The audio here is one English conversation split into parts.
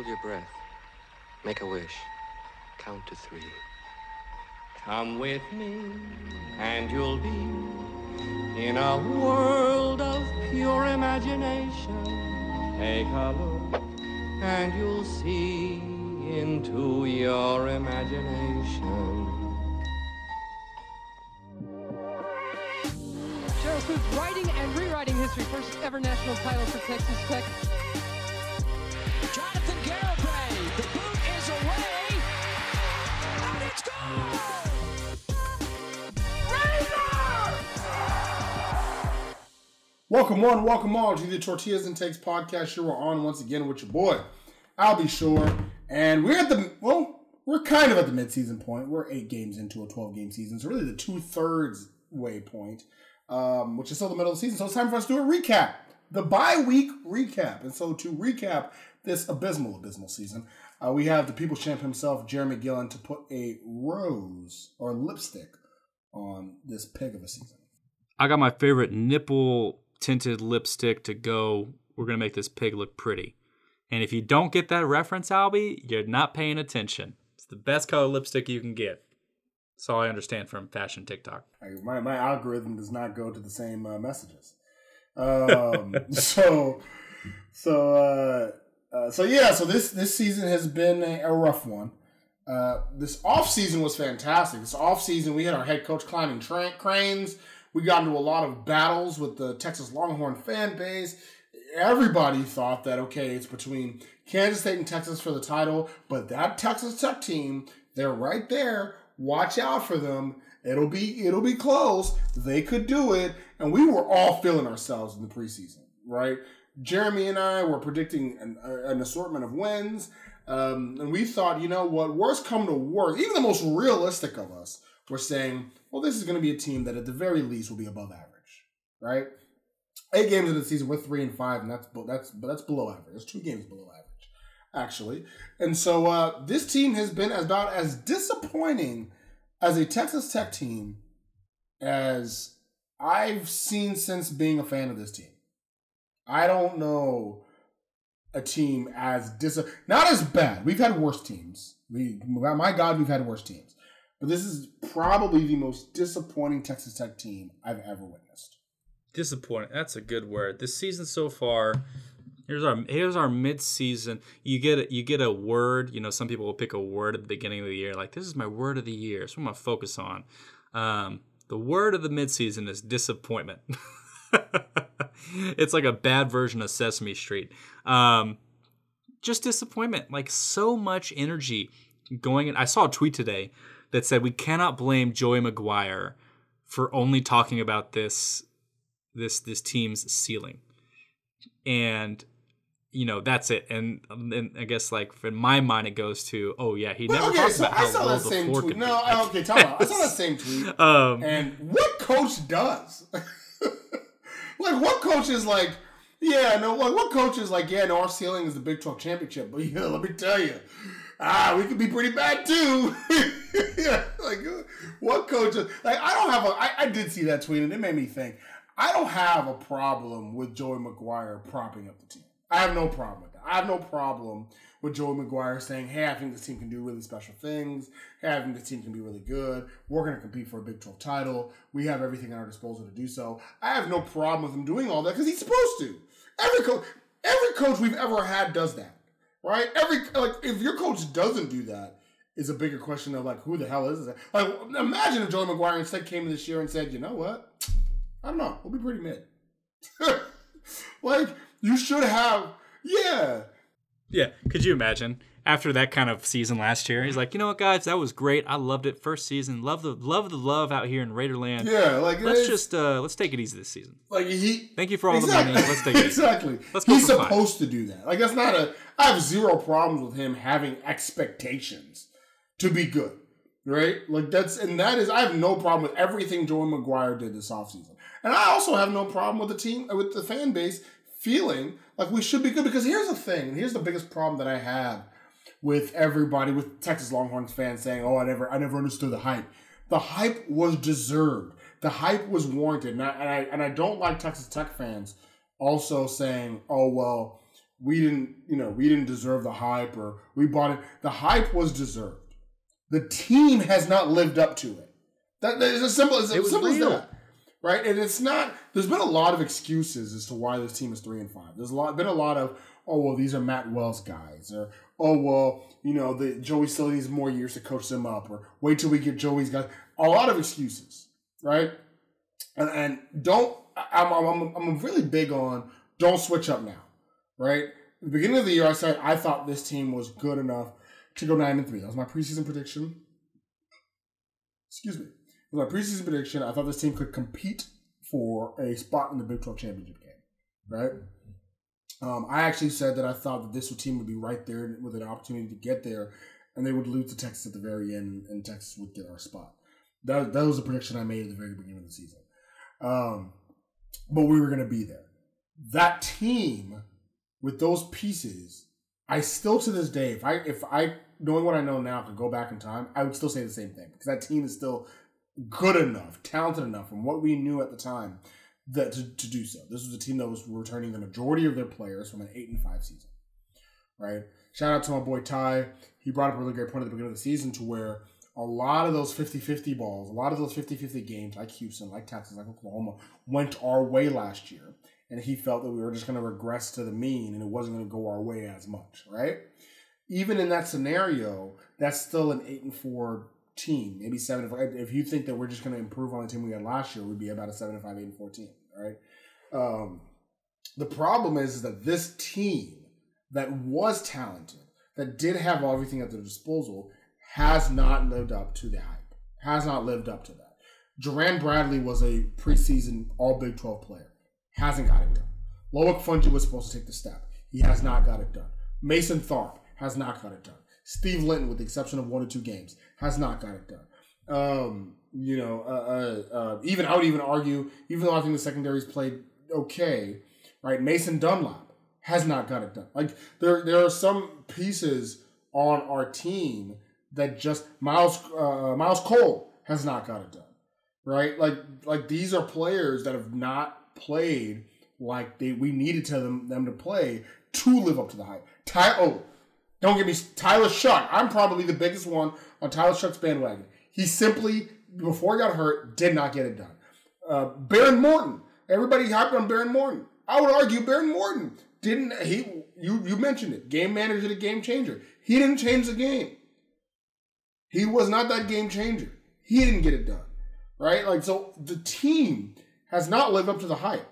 Hold your breath. Make a wish. Count to three. Come with me, and you'll be in a world of pure imagination. Take a look, and you'll see into your imagination. Sheryl Swoopes writing and rewriting history. First ever national title for Texas Tech. Jonathan Garibay. The boot is away. And. Welcome one, welcome all to the Tortillas and Takes podcast. Show we're on once again with your boy, I'll be sure. And we're at the well, we're kind of at the midseason point. We're eight games into a twelve game season, so really the two thirds way point, um, which is still the middle of the season. So it's time for us to do a recap, the bye week recap. And so to recap this abysmal, abysmal season, uh, we have the People's Champ himself, Jeramey Gillen, to put a rose or lipstick on this pig of a season. I got my favorite nipple tinted lipstick to go. We're gonna make this pig look pretty. And if you don't get that reference, Albie, you're not paying attention. It's the best color lipstick you can get. That's all I understand from fashion TikTok. My, my algorithm does not go to the same uh, messages. Um, so, so, uh, uh, so yeah. So this this season has been a, a rough one. Uh, this off season was fantastic. This off season, we had our head coach climbing tra- cranes. We got into a lot of battles with the Texas Longhorn fan base. Everybody thought that okay, it's between Kansas State and Texas for the title, but that Texas Tech team, they're right there. Watch out for them. It'll be it'll be close. They could do it, and we were all feeling ourselves in the preseason, right? Jeramey and I were predicting an, an assortment of wins, um, and we thought, you know what, worst come to worst, even the most realistic of us were saying, well, this is going to be a team that at the very least will be above average, right? Eight games in the season, we're three and five, and that's that's but that's below average. It's two games below average, actually. And so uh, this team has been about as disappointing as a Texas Tech team as I've seen since being a fan of this team. I don't know a team as dis not as bad. We've had worse teams. We my God, we've had worse teams. But this is probably the most disappointing Texas Tech team I've ever witnessed. Disappointing. That's a good word. This season so far, here's our here's our mid season. You get a, you get a word. You know, some people will pick a word at the beginning of the year. Like this is my word of the year. So I'm gonna focus on. Um, the word of the mid season is disappointment. it's like a bad version of Sesame Street. Um, just disappointment. Like so much energy going in. I saw a tweet today that said we cannot blame Joey McGuire for only talking about this this this team's ceiling. And you know that's it. And then I guess like in my mind it goes to oh yeah he never okay, talks so about I how saw that the same floor tweet. No, be. I- okay, time out. I saw that same tweet. Um, And what coach does? Like, what coach is like, yeah, no, like, what coach is like, yeah, no, our ceiling is the Big 12 championship, but yeah, let me tell you, ah, we could be pretty bad too. yeah, like, what coach is, like, I don't have a, I, I did see that tweet and it made me think, I don't have a problem with Joey McGuire propping up the team. I have no problem. I have no problem with Joey McGuire saying, hey, I think this team can do really special things. Hey, I think this team can be really good. We're going to compete for a Big 12 title. We have everything at our disposal to do so. I have no problem with him doing all that because he's supposed to. Every coach, every coach we've ever had does that, right? Every like, if your coach doesn't do that, is a bigger question of like, who the hell is this? Like, imagine if Joey McGuire instead came this year and said, you know what? I don't know. We'll be pretty mid. like, you should have, yeah. Yeah, could you imagine? after that kind of season last year. He's like, you know what, guys, that was great. I loved it. First season, love the love the love out here in Raiderland. Yeah, like Let's just uh let's take it easy this season. like he. Thank you for all exactly, the money. Let's take it easy. exactly. Let's go He's for five. supposed to do that. Like that's not a. I have zero problems with him having expectations to be good, right? Like that's and that is. I have no problem with everything Joey McGuire did this offseason. and I also have no problem with the team with the fan base feeling like we should be good because here's the thing, and here's the biggest problem that I have with everybody with Texas Longhorns fans saying, "Oh, I never, I never understood the hype." The hype was deserved. The hype was warranted, and I and I, and I don't like Texas Tech fans also saying, "Oh, well, we didn't, you know, we didn't deserve the hype, or we bought it." The hype was deserved. The team has not lived up to it. That, that is as simple as, It as was simple real. as that right? And it's not. There's been a lot of excuses as to why this team is three and five. There's a lot been a lot of oh well these are Matt Wells guys, or oh well you know the Joey still needs more years to coach them up, or wait till we get Joey's guys. A lot of excuses, right? And, and don't. I'm, I'm I'm really big on don't switch up now, right? The beginning of the year, I said I thought this team was good enough to go nine and three. That was my preseason prediction. Excuse me. My preseason prediction. I thought this team could compete for a spot in the Big 12 championship game, right? Um, I actually said that I thought that this team would be right there with an opportunity to get there, and they would lose to Texas at the very end, and Texas would get our spot. That, that was a prediction I made at the very beginning of the season. Um, but we were going to be there. That team, with those pieces, I still to this day, if I if I knowing what I know now could go back in time, I would still say the same thing because that team is still good enough, talented enough from what we knew at the time that to, to do so. This was a team that was returning the majority of their players from an eight and five season. Right? Shout out to my boy Ty. He brought up a really great point at the beginning of the season to where a lot of those 50-50 balls, a lot of those 50-50 games like Houston, like Texas, like Oklahoma, went our way last year. And he felt that we were just going to regress to the mean and it wasn't going to go our way as much, right? Even in that scenario, that's still an eight and four team, maybe seven. If, if you think that we're just going to improve on the team we had last year, we'd be about a seven and five, eight and four team, right? Um, the problem is, is that this team that was talented, that did have everything at their disposal, has not lived up to the hype. Has not lived up to that. Jerand Bradley was a preseason All Big 12 player. Hasn't got it done. Loic Fouonji was supposed to take the step. He has not got it done. Mason Tharp has not got it done. Steve Linton, with the exception of one or two games, has not got it done. Um, you know, uh, uh, uh, even I would even argue, even though I think the secondaries played okay, right? Mason Dunlap has not got it done. Like there, there are some pieces on our team that just Myles uh, Myles Cole has not got it done, right? Like like these are players that have not played like they we needed to them them to play to live up to the hype. Ty oh, don't get me Tyler Shough. I'm probably the biggest one on Tyler Shough's bandwagon. He simply before he got hurt did not get it done. Uh, Behren Morton. Everybody hyped on Behren Morton. I would argue Behren Morton didn't he you you mentioned it. Game manager the game changer. He didn't change the game. He was not that game changer. He didn't get it done. Right? Like so the team has not lived up to the hype.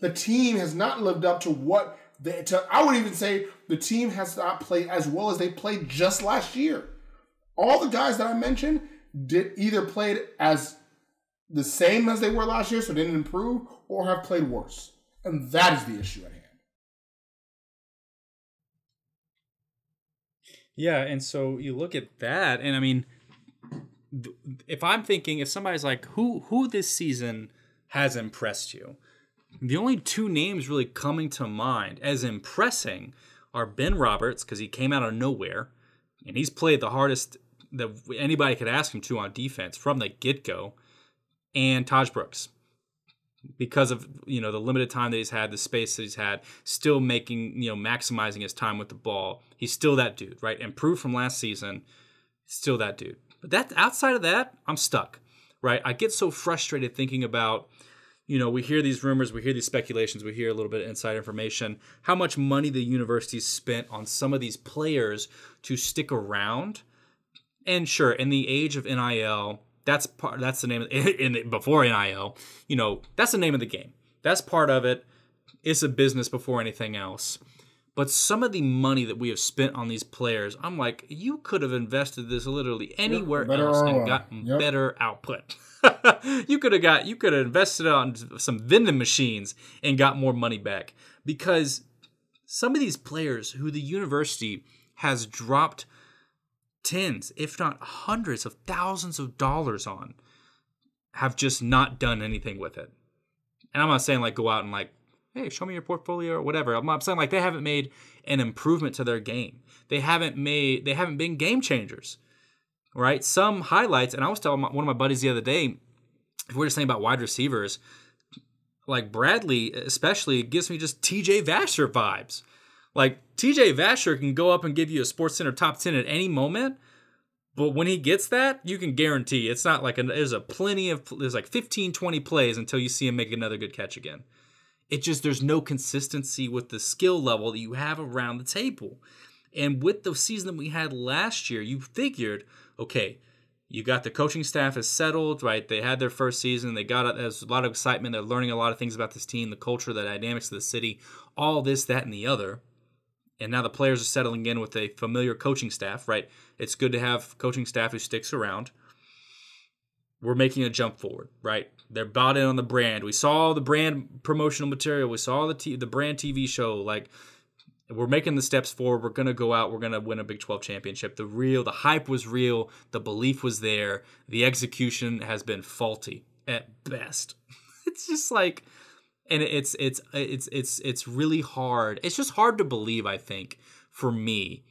The team has not lived up to what they to I would even say the team has not played as well as they played just last year. All the guys that I mentioned did either played as the same as they were last year, so didn't improve, or have played worse. And that is the issue at hand. Yeah, and so you look at that, and I mean, if I'm thinking, if somebody's like, who who this season has impressed you, the only two names really coming to mind as impressing are Ben Roberts because he came out of nowhere, and he's played the hardest that anybody could ask him to on defense from the get go, and Tahj Brooks because of you know the limited time that he's had, the space that he's had, still making you know maximizing his time with the ball. He's still that dude, right? Improved from last season, still that dude. But that outside of that, I'm stuck, right? I get so frustrated thinking about, you know, we hear these rumors, we hear these speculations, we hear a little bit of inside information, how much money the university's spent on some of these players to stick around. And sure, in the age of NIL, that's part. That's the name of in the, before NIL. You know, that's the name of the game. That's part of it. It's a business before anything else. But some of the money that we have spent on these players, I'm like, you could have invested this literally anywhere better else and gotten Yep. better output. you could have got you could have invested on some vending machines and got more money back because some of these players who the university has dropped tens, if not hundreds of thousands of dollars on, have just not done anything with it. And I'm not saying like go out and like, hey, show me your portfolio or whatever. I'm not saying like they haven't made an improvement to their game. They haven't made they haven't been game changers. Right? Some highlights, and I was telling my, one of my buddies the other day, if we're just saying about wide receivers, like Bradley, especially, gives me just TJ Vasher vibes. Like TJ Vasher can go up and give you a Sports Center top 10 at any moment, but when he gets that, you can guarantee it's not like a, there's a plenty of there's like 15 20 plays until you see him make another good catch again. It just there's no consistency with the skill level that you have around the table. And with the season that we had last year, you figured, okay, you got the coaching staff is settled, right? They had their first season. They got there's a lot of excitement. They're learning a lot of things about this team, the culture, the dynamics of the city, all this, that, and the other. And now the players are settling in with a familiar coaching staff, right? It's good to have coaching staff who sticks around. We're making a jump forward, right? They're bought in on the brand. We saw the brand promotional material. We saw the t- the brand TV show. Like we're making the steps forward. We're gonna go out. We're gonna win a Big 12 championship. The real, the hype was real. The belief was there. The execution has been faulty at best. It's just like, and it's it's it's it's it's really hard. It's just hard to believe. I think for me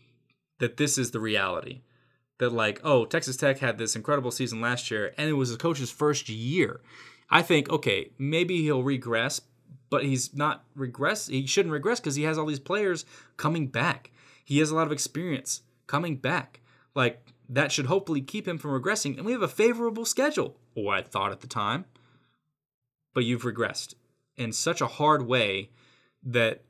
that this is the reality. That like, oh, Texas Tech had this incredible season last year, and it was the coach's first year. I think okay, maybe he'll regress, but he's not regress. He shouldn't regress because he has all these players coming back. He has a lot of experience coming back. Like that should hopefully keep him from regressing. And we have a favorable schedule, or I thought at the time. But you've regressed in such a hard way that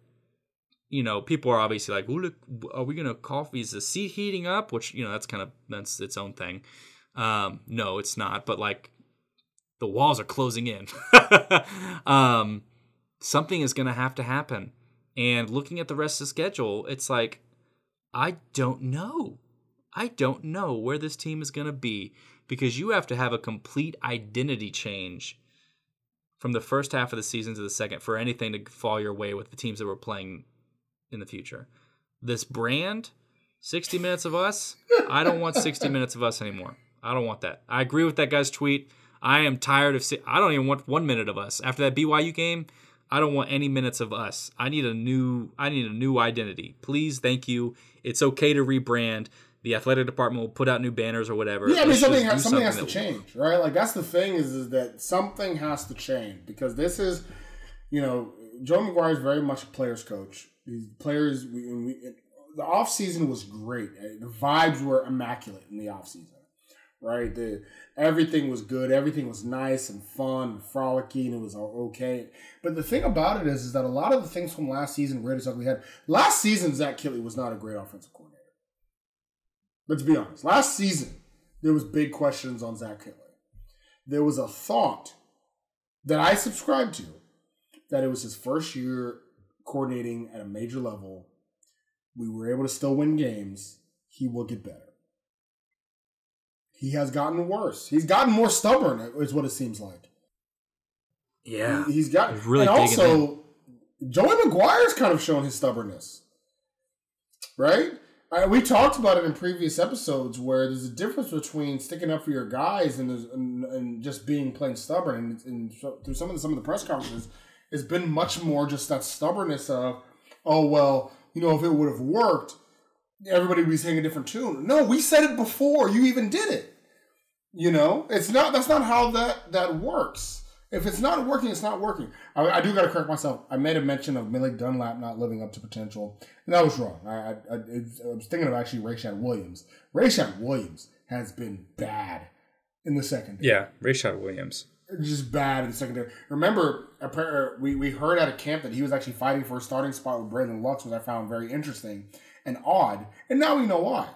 you know people are obviously like, "Ooh, look, are we gonna call? Is the seat heating up?" Which you know that's kind of that's its own thing. Um, no, it's not. But like the walls are closing in. um, something is going to have to happen. And looking at the rest of the schedule, it's like, I don't know. I don't know where this team is going to be because you have to have a complete identity change from the first half of the season to the second for anything to fall your way with the teams that we're playing in the future. This brand, 60 minutes of us, I don't want 60 minutes of us anymore. I don't want that. I agree with that guy's tweet. I am tired of. I don't even want one minute of us after that BYU game. I don't want any minutes of us. I need a new. I need a new identity. Please, thank you. It's okay to rebrand. The athletic department will put out new banners or whatever. Yeah, I mean something has, something has to change, right? Like that's the thing is is that something has to change because this is, you know, Joe McGuire is very much a players coach. These players, we, we the off season was great. The vibes were immaculate in the off season, right? The everything was good, everything was nice and fun, and frolicking. It was all okay. But the thing about it is, is that a lot of the things from last season, Raiders we had last season, Zach Kittley was not a great offensive coordinator. Let's be honest. Last season, there was big questions on Zach Kittley. There was a thought that I subscribed to that it was his first year coordinating at a major level. We were able to still win games. He will get better. He has gotten worse. He's gotten more stubborn, is what it seems like. Yeah, He- he's got He's really and also Joey McGuire's kind of shown his stubbornness, right? I, we talked about it in previous episodes where there's a difference between sticking up for your guys and and, and just being plain stubborn. And, and so, through some of the, some of the press conferences, it's been much more just that stubbornness of, oh well, you know, if it would have worked, everybody would be singing a different tune. No, we said it before. You even did it. You know, it's not. That's not how that that works. If it's not working, it's not working. I, I do got to correct myself. I made a mention of Millie Dunlap not living up to potential, and that was wrong. I, I, I, I was thinking of actually Rayshad Williams. Rayshad Williams has been bad in the secondary yeah. Rayshad Williams. just bad in the secondary. Remember, we, we heard at a camp that he was actually fighting for a starting spot with Bralyn Lux, which I found very interesting and odd. And now we know why.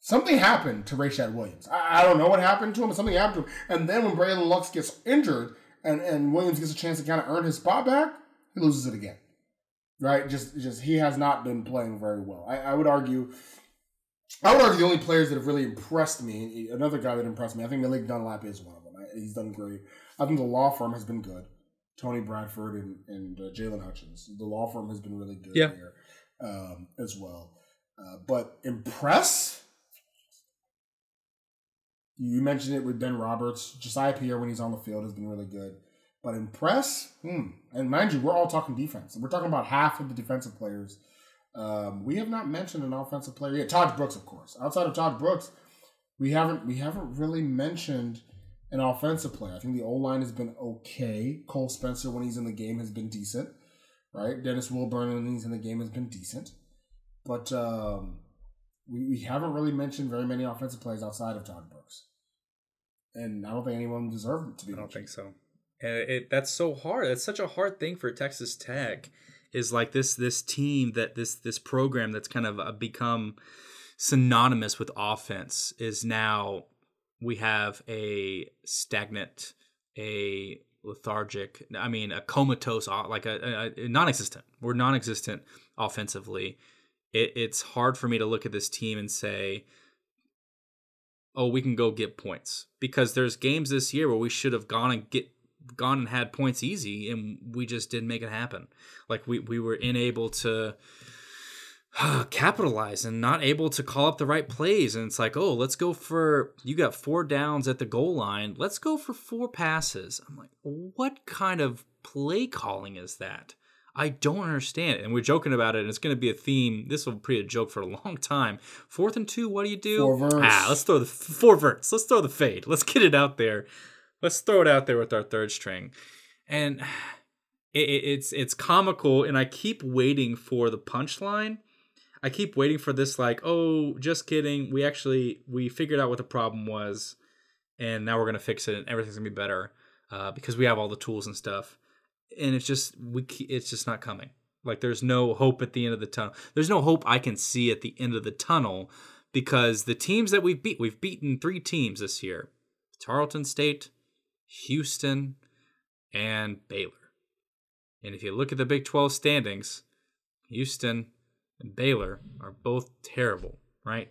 Something happened to Rayshad Williams. I, I don't know what happened to him, but something happened to him. And then when Bralyn Lux gets injured and, and Williams gets a chance to kind of earn his spot back, he loses it again. right? Just just he has not been playing very well. I, I would argue. I would argue the only players that have really impressed me. Another guy that impressed me. I think Malik Dunlap is one of them. I, he's done great. I think the law firm has been good. Tony Bradford and, and uh, Jaylon Hutchings. The law firm has been really good Yeah. there um, as well. Uh, but impress. You mentioned it with Ben Roberts. Josiah Pierre, when he's on the field, has been really good. But impress, hmm. and mind you, we're all talking defense. We're talking about half of the defensive players. Um, we have not mentioned an offensive player yet. Tahj Brooks, of course. Outside of Tahj Brooks, we haven't we haven't really mentioned an offensive player. I think the O line has been okay. Cole Spencer, when he's in the game, has been decent. Right, Dennis Wilburn, he's in the game, has been decent. But um, we, we haven't really mentioned very many offensive players outside of Tahj Brooks. And I don't think anyone deserved it to be. I don't mentioned. think so. And it, that's so hard. That's such a hard thing for Texas Tech. Is like this this team that this this program that's kind of uh, become synonymous with offense is now we have a stagnant, a lethargic. I mean, a comatose, like a, a, a non-existent. We're non-existent offensively. It, it's hard for me to look at this team and say, oh, we can go get points because there's games this year where we should have gone and get gone and had points easy and we just didn't make it happen. Like we we were unable to capitalize and not able to call up the right plays and it's like, "Oh, let's go for you got four downs at the goal line. Let's go for four passes." I'm like, "What kind of play calling is that?" I don't understand it. And we're joking about it, and it's going to be a theme. This will be a joke for a long time. Fourth and two, what do you do? Four verts. Ah, let's throw the four verts. Let's throw the fade. Let's get it out there. Let's throw it out there with our third string. And it, it, it's it's comical, and I keep waiting for the punchline. I keep waiting for this, like, oh, just kidding. We actually we figured out what the problem was, and now we're gonna fix it, and everything's gonna be better uh, because we have all the tools and stuff. And it's just we it's just not coming. Like there's no hope at the end of the tunnel. There's no hope i can see at the end of the tunnel because the teams that we've beat we've beaten three teams this year tarleton state houston and baylor. And if you look at the big 12 standings houston and baylor are both terrible right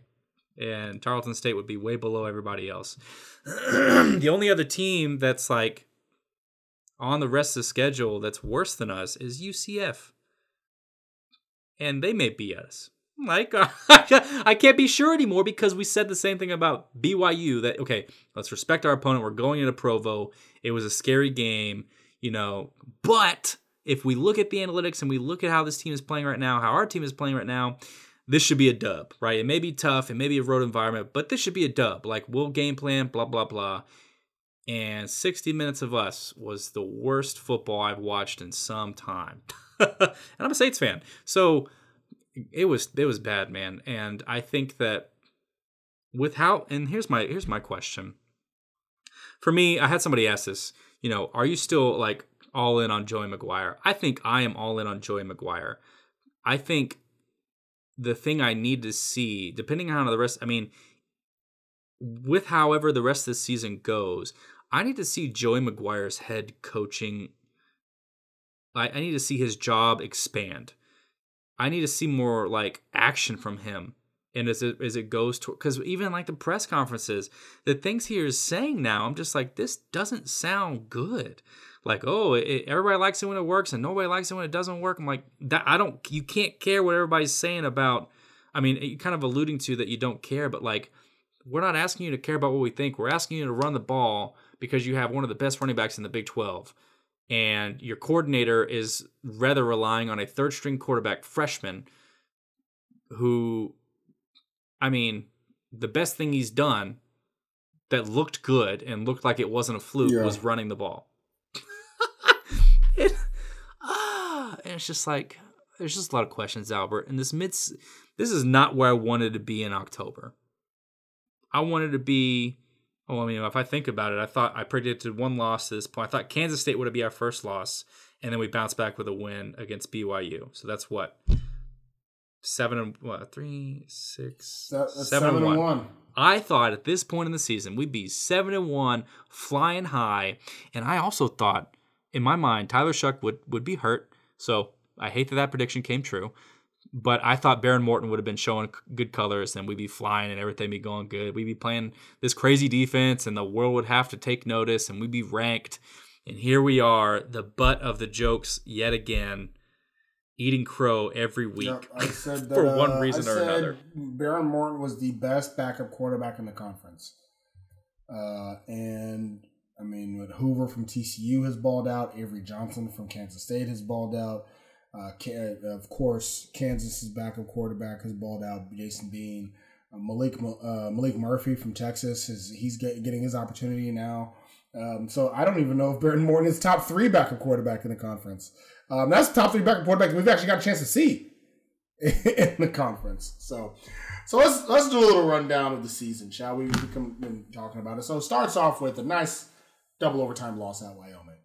and tarleton state would be way below everybody else the only other team that's like on the rest of the schedule that's worse than us is UCF. And they may beat us. Like, I can't be sure anymore because we said the same thing about BYU that, okay, let's respect our opponent. We're going into Provo. It was a scary game, you know, but if we look at the analytics and we look at how this team is playing right now, how our team is playing right now, this should be a dub, right? It may be tough, it may be a road environment, but this should be a dub. Like, we'll game plan, blah, blah, blah and 60 minutes of us was the worst football I've watched in some time. and I'm a Saints fan. So it was it was bad, man. And I think that with how and here's my here's my question. For me, I had somebody ask this, you know, are you still like all in on Joey McGuire? I think I am all in on Joey McGuire. I think the thing I need to see, depending on how the rest, I mean, with however the rest of the season goes, I need to see Joey McGuire's head coaching. I, I need to see his job expand. I need to see more like action from him. And as it as it goes to because even like the press conferences, the things he is saying now, I'm just like, this doesn't sound good. Like, oh, it, everybody likes it when it works, and nobody likes it when it doesn't work. I'm like, that I don't. You can't care what everybody's saying about. I mean, you kind of alluding to that you don't care, but like, we're not asking you to care about what we think. We're asking you to run the ball because you have one of the best running backs in the Big 12. And your coordinator is rather relying on a third string quarterback freshman who, I mean, the best thing he's done that looked good and looked like it wasn't a fluke Yeah. was running the ball. it, ah, and it's just like, there's just a lot of questions, Albert. And this mid, this is not where I wanted to be in October. I wanted to be. Oh, I mean, if I think about it, I thought I predicted one loss to this point. I thought Kansas State would be our first loss, and then we bounced back with a win against BYU. So that's what seven and what three, six, Se- that's seven seven, and and one. one. I thought at this point in the season we'd be seven and one, flying high, and I also thought in my mind Tyler Shough would would be hurt. So I hate that that prediction came true. But I thought Behren Morton would have been showing good colors and we'd be flying and everything be going good. We'd be playing this crazy defense and the world would have to take notice and we'd be ranked. And here we are, the butt of the jokes yet again, eating crow every week Yep, I said that, for uh, one reason I or another. Behren Morton was the best backup quarterback in the conference. Uh, and I mean, with Hoover from TCU has balled out, Avery Johnson from Kansas State has balled out. Uh, of course, Kansas's backup quarterback has balled out. Jason Bean, uh, Maalik uh, Maalik Murphy from Texas is he's get, getting his opportunity now. Um, so I don't even know if Behren Morton is top three backup quarterback in the conference. Um, that's top three backup quarterback we've actually got a chance to see in the conference. So, so let's let's do a little rundown of the season, shall we? We've been talking about it. So it starts off with a nice double overtime loss at Wyoming,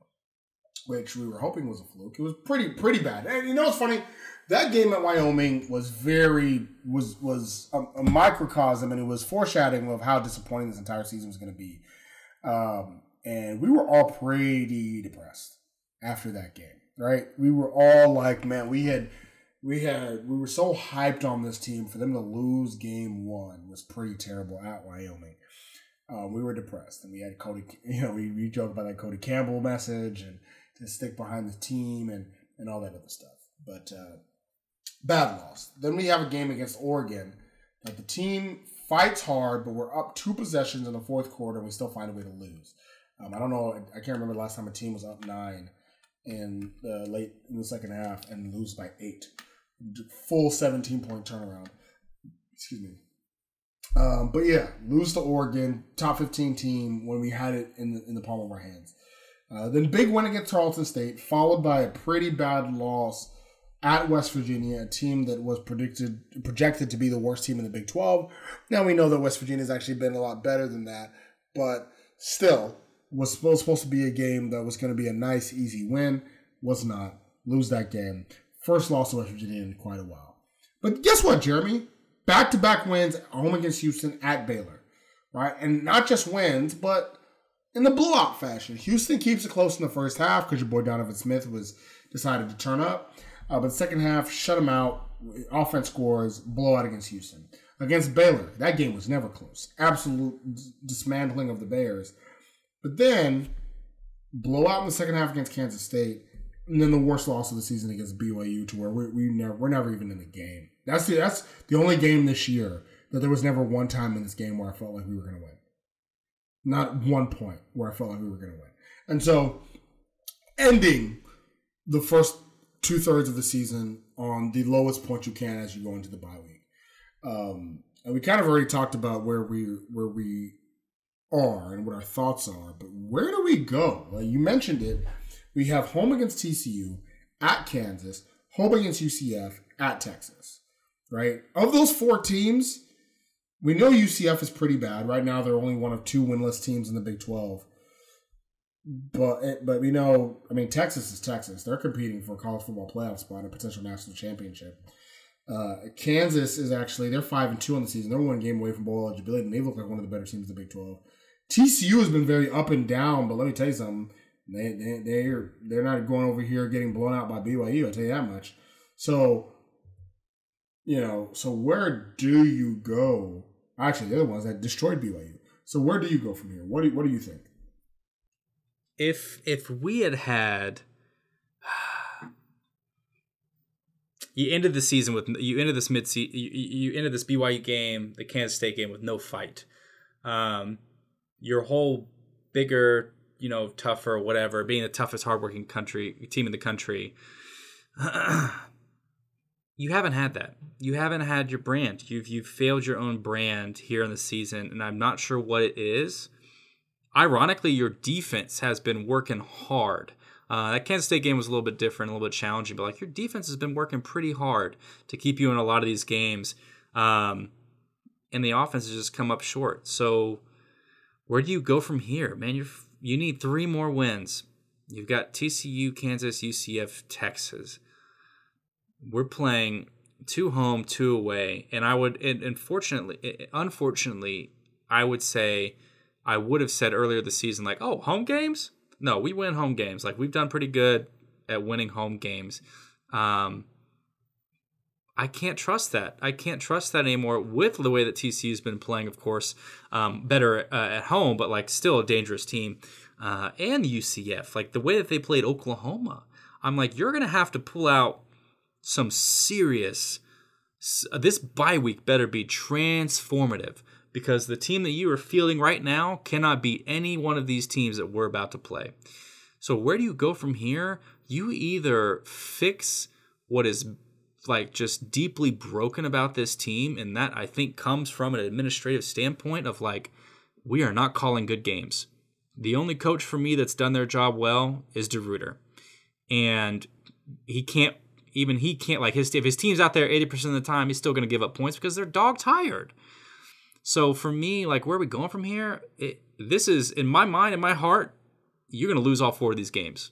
which we were hoping was a fluke. It was pretty pretty bad. And you know what's funny? That game at Wyoming was very was was a, a microcosm, and it was foreshadowing of how disappointing this entire season was going to be. Um, and we were all pretty depressed after that game, right? We were all like, man, we had we had we were so hyped on this team for them to lose game one was pretty terrible at Wyoming. Um, we were depressed, and we had Cody. You know, we, we joked about that Cody Campbell message and to stick behind the team and and all that other stuff. But uh, bad loss. Then we have a game against Oregon that the team fights hard, but we're up two possessions in the fourth quarter, and we still find a way to lose. Um, I don't know. I can't remember the last time a team was up nine in the late in the second half and lose by eight. Full seventeen point turnaround. Excuse me. Um, but yeah, lose to Oregon, top fifteen team when we had it in the in the palm of our hands. Uh, then big win against Tarleton State, followed by a pretty bad loss at West Virginia, a team that was predicted projected to be the worst team in the Big Twelve. Now we know that West Virginia has actually been a lot better than that, but still was supposed to be a game that was going to be a nice, easy win. Was not. Lose that game. First loss to West Virginia in quite a while. But guess what, Jeramey? Back to back wins home against Houston at Baylor, right? And not just wins, but in the blowout fashion. Houston keeps it close in the first half because your boy Donovan Smith was decided to turn up. Uh, but second half, shut him out. Offense scores, blowout against Houston. Against Baylor, that game was never close. Absolute dismantling of the Bears. But then, blowout in the second half against Kansas State, and then the worst loss of the season against BYU, to where we, we never we're never even in the game. That's the that's the only game this year that there was never one time in this game where I felt like we were going to win. Not one point where I felt like we were going to win. And so, ending the first two thirds of the season on the lowest point you can as you go into the bye week. Um, and we kind of already talked about where we where we are and what our thoughts are, but where do we go? Well, you mentioned it. We have home against TCU, at Kansas, home against UCF, at Texas. Right? Of those four teams, we know UCF is pretty bad. Right now, they're only one of two winless teams in the Big 12. But eh, but we know, I mean, Texas is Texas. They're competing for a college football playoff spot, and a potential national championship. Uh, Kansas is actually they're five and two on the season. They're one game away from bowl eligibility, and they look like one of the better teams in the Big Twelve. TCU has been very up and down, but let me tell you something. They they they're they're not going over here getting blown out by BYU. I'll tell you that much. So, you know, so where do you go? Actually, the other ones that destroyed BYU. So where do you go from here? What do what do you think? if if we had had you ended the season with you ended this mid you, you ended this BYU game, the Kansas State game with no fight. Um, your whole bigger, you know, tougher, whatever, being the toughest, hardworking country team in the country. you haven't had that. You haven't had your brand. You've you've failed your own brand here in the season, and I'm not sure what it is ironically, your defense has been working hard. Uh, that Kansas State game was a little bit different, a little bit challenging, but like your defense has been working pretty hard to keep you in a lot of these games, um, and the offense has just come up short. So, where do you go from here, man? You you need three more wins. You've got TCU, Kansas, UCF, Texas. We're playing two home, two away, and I would, and unfortunately, unfortunately, I would say I would have said earlier this season, like, oh, home games? No, we win home games. Like, we've done pretty good at winning home games. Um, I can't trust that. I can't trust that anymore with the way that TCU has been playing, of course, um, better uh, at home, but like still a dangerous team. Uh, and UCF, like the way that they played Oklahoma, I'm like, you're going to have to pull out some serious. This bye week better be transformative because the team that you are fielding right now cannot beat any one of these teams that we're about to play. So, where do you go from here? You either fix what is like just deeply broken about this team, and that I think comes from an administrative standpoint of like, we are not calling good games. The only coach for me that's done their job well is DeRuyter. And he can't even he can't like his if his team's out there 80% of the time, he's still gonna give up points because they're dog tired. So for me, like where are we going from here? It, this is in my mind, in my heart, you're gonna lose all four of these games.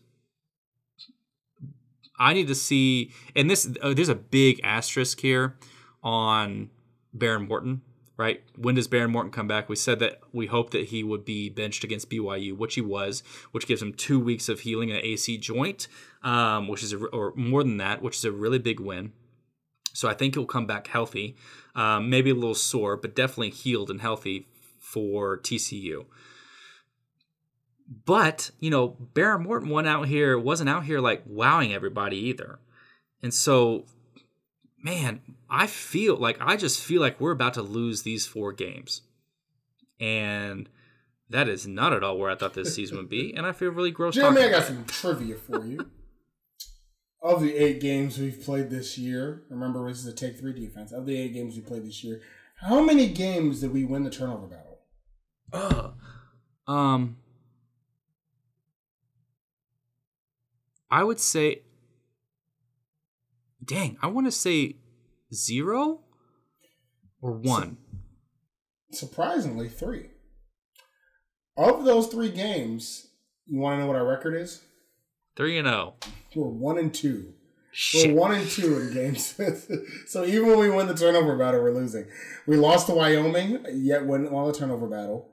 I need to see, and this uh, there's a big asterisk here on Behren Morton, right? When does Behren Morton come back? We said that we hope that he would be benched against BYU, which he was, which gives him two weeks of healing an AC joint, um, which is a, or more than that, which is a really big win. So I think he'll come back healthy, um, maybe a little sore, but definitely healed and healthy for TCU. But, you know, Behren Morton went out here, wasn't out here like wowing everybody either. And so, man, I feel like I just feel like we're about to lose these four games. And that is not at all where I thought this season would be. And I feel really gross. Jeramey, I got some trivia for you. of the eight games we've played this year, remember this is a take three defense. Of the eight games we played this year, how many games did we win the turnover battle? Uh, um, I would say, dang, I want to say zero or one. Surprisingly, three. Of those three games, you want to know what our record is? Three and zero. We're one and two. Shit. We're one and two in games. so even when we win the turnover battle, we're losing. We lost to Wyoming, yet won won the turnover battle,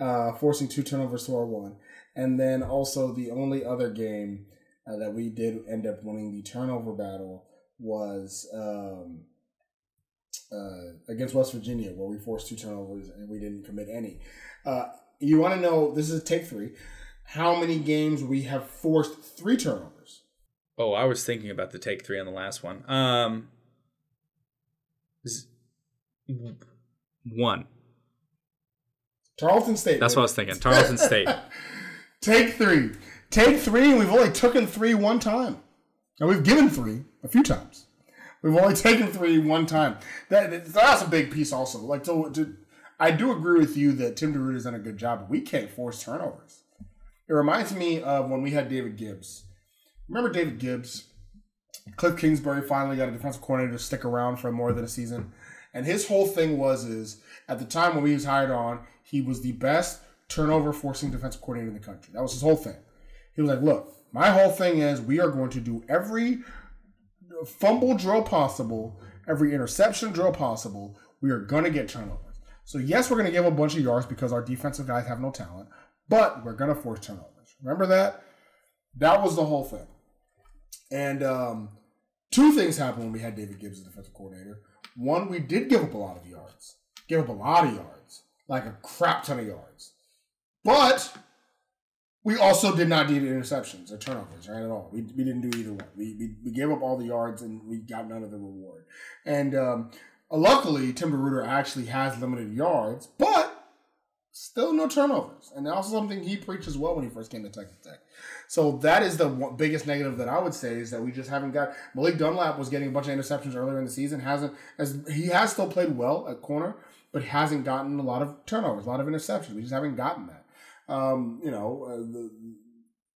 uh, forcing two turnovers to our one. And then also the only other game uh, that we did end up winning the turnover battle was um, uh, against West Virginia, where we forced two turnovers and we didn't commit any. Uh, you want to know? This is take three. How many games we have forced three turnovers? Oh, I was thinking about the take three on the last one. Um, one. Tarleton State. That's what I was thinking. Tarleton State. Take three. Take three, and we've only taken three one time. And we've given three a few times. We've only taken three one time. That that's a big piece also. Like to, to I do agree with you that Tim DeRuyter's done a good job, but we can't force turnovers. It reminds me of when we had David Gibbs. Remember David Gibbs? Cliff Kingsbury finally got a defensive coordinator to stick around for more than a season. And his whole thing was is at the time when he was hired on, he was the best turnover forcing defensive coordinator in the country. That was his whole thing. He was like, look, my whole thing is we are going to do every fumble drill possible, every interception drill possible. We are going to get turnovers. So, yes, we're going to give a bunch of yards because our defensive guys have no talent, but we're going to force turnovers. Remember that? That was the whole thing. And um, two things happened when we had David Gibbs as defensive coordinator. One, we did give up a lot of yards, give up a lot of yards, like a crap ton of yards. But we also did not need interceptions or turnovers, right? At all. We, we didn't do either one. We, we, we gave up all the yards and we got none of the reward. And um, luckily, Tim DeRuyter actually has limited yards, but still no turnovers. And also something he preached as well when he first came to Texas Tech. So that is the one, biggest negative that I would say is that we just haven't got Malik Dunlap was getting a bunch of interceptions earlier in the season. Hasn't as he has still played well at corner, but hasn't gotten a lot of turnovers, a lot of interceptions. We just haven't gotten that. Um, you know, uh, the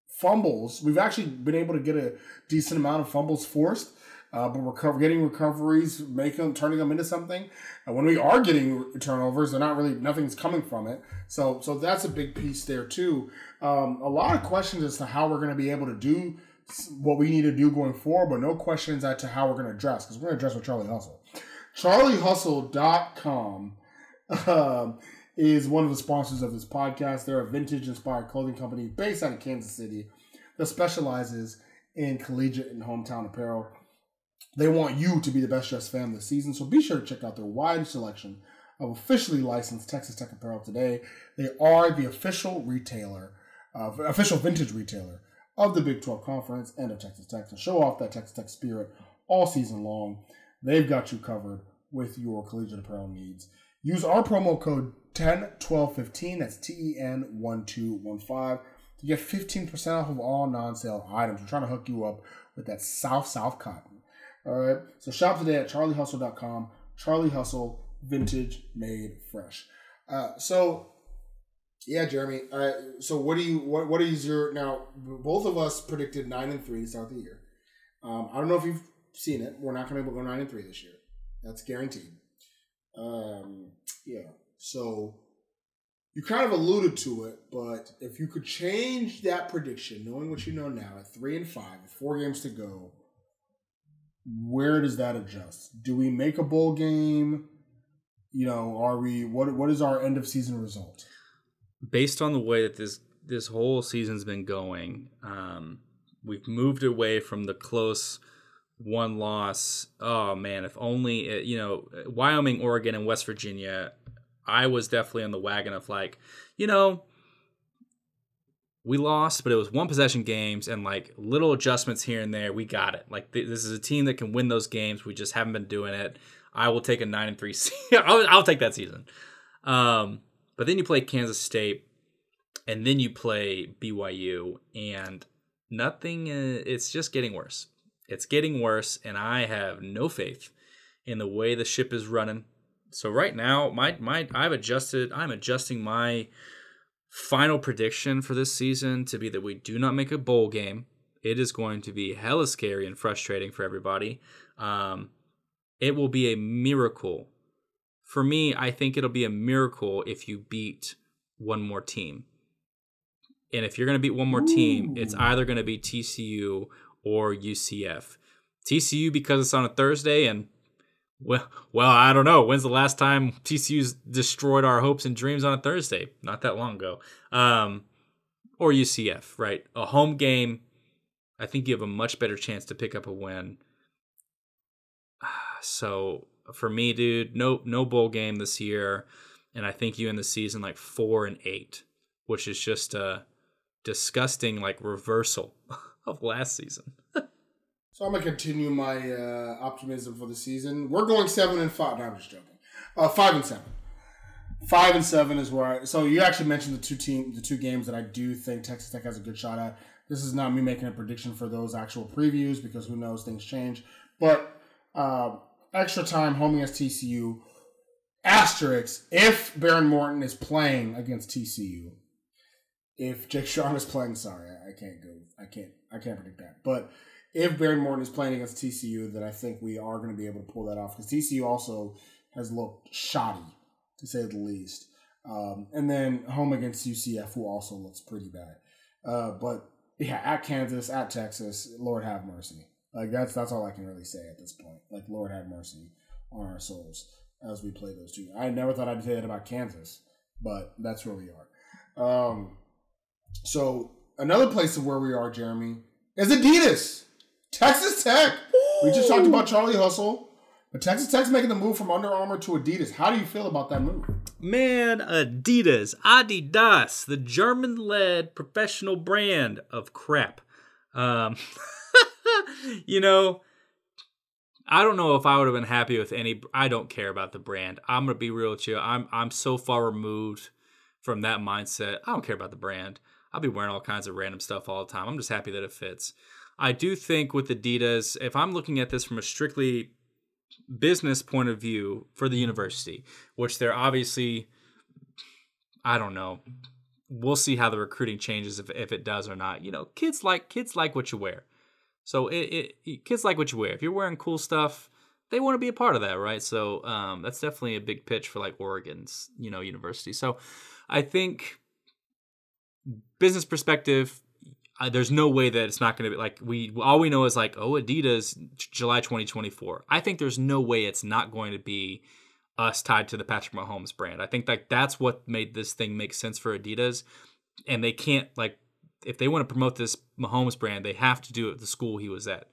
fumbles. We've actually been able to get a decent amount of fumbles forced. Uh, but we're co- getting recoveries, making them, turning them into something. And when we are getting turnovers, they're not really nothing's coming from it. So, so that's a big piece there too. Um, a lot of questions as to how we're going to be able to do what we need to do going forward, but no questions as to how we're going to dress because we're going to dress with Charlie Hustle. CharlieHustle.com um, is one of the sponsors of this podcast. They're a vintage inspired clothing company based out of Kansas City that specializes in collegiate and hometown apparel. They want you to be the best dressed fan this season, so be sure to check out their wide selection of officially licensed Texas Tech apparel today. They are the official retailer, uh, official vintage retailer of the Big 12 Conference and of Texas Tech to show off that Texas Tech spirit all season long. They've got you covered with your collegiate apparel needs. Use our promo code 101215, that's T E N 1215, to get 15% off of all non sale items. We're trying to hook you up with that South South cotton. All right, so shop today at charliehustle.com. Charlie Hustle, vintage made fresh. Uh, so, yeah, Jeramey. So, what do you what what is your now? Both of us predicted nine and three to start the year. Um, I don't know if you've seen it. We're not going to be able to go nine and three this year. That's guaranteed. Um, yeah. So you kind of alluded to it, but if you could change that prediction, knowing what you know now, at three and five, with four games to go, where does that adjust? Do we make a bowl game? You know, are we what what is our end of season result? Based on the way that this this whole season's been going, um, we've moved away from the close one loss. Oh man, if only it, you know Wyoming, Oregon, and West Virginia. I was definitely on the wagon of like, you know, we lost, but it was one possession games and like little adjustments here and there. We got it. Like th- this is a team that can win those games. We just haven't been doing it. I will take a nine and three. I'll, I'll take that season. Um, but then you play Kansas State, and then you play BYU, and nothing. Uh, it's just getting worse. It's getting worse, and I have no faith in the way the ship is running. So right now, my my I've adjusted. I'm adjusting my final prediction for this season to be that we do not make a bowl game. It is going to be hella scary and frustrating for everybody. Um, it will be a miracle. For me, I think it'll be a miracle if you beat one more team. And if you're going to beat one more team, it's either going to be TCU or UCF. TCU because it's on a Thursday and well, well, I don't know. When's the last time TCU's destroyed our hopes and dreams on a Thursday? Not that long ago. Um, or UCF, right? A home game. I think you have a much better chance to pick up a win. So for me, dude, no no bowl game this year, and I think you in the season like four and eight, which is just a disgusting like reversal of last season. So I'm gonna continue my uh, optimism for the season. We're going seven and five. No, I'm just joking. Uh, five and seven. Five and seven is where. I, so you actually mentioned the two team, the two games that I do think Texas Tech has a good shot at. This is not me making a prediction for those actual previews because who knows things change. But uh, extra time home against TCU. Asterisk if Behren Morton is playing against TCU. If Jake Strong is playing, sorry, I, can't go. I can't. I can't predict that. But if Behren Morton is playing against TCU, then I think we are going to be able to pull that off because TCU also has looked shoddy, to say the least. Um, and then home against UCF, who also looks pretty bad. Uh, but yeah, at Kansas, at Texas, Lord have mercy. Like that's that's all I can really say at this point. Like Lord have mercy on our souls as we play those two. I never thought I'd say that about Kansas, but that's where we are. Um, so another place of where we are, Jeramey, is Adidas. Texas Tech. We just talked about Charlie Hustle, but Texas Tech's making the move from Under Armour to Adidas. How do you feel about that move? Man, Adidas, Adidas, the German led professional brand of crap. Um, you know, I don't know if I would have been happy with any. I don't care about the brand. I'm gonna be real with you. I'm I'm so far removed from that mindset. I don't care about the brand. I'll be wearing all kinds of random stuff all the time. I'm just happy that it fits. I do think with Adidas, if I'm looking at this from a strictly business point of view for the university, which they're obviously, I don't know. We'll see how the recruiting changes if, if it does or not. You know, kids like kids like what you wear. So it, it kids like what you wear. If you're wearing cool stuff, they want to be a part of that, right? So um, that's definitely a big pitch for like Oregon's, you know, university. So I think business perspective, uh, there's no way that it's not going to be like we all we know is like oh Adidas July 2024. I think there's no way it's not going to be us tied to the Patrick Mahomes brand. I think like that's what made this thing make sense for Adidas, and they can't like if they want to promote this Mahomes brand, they have to do it at the school he was at.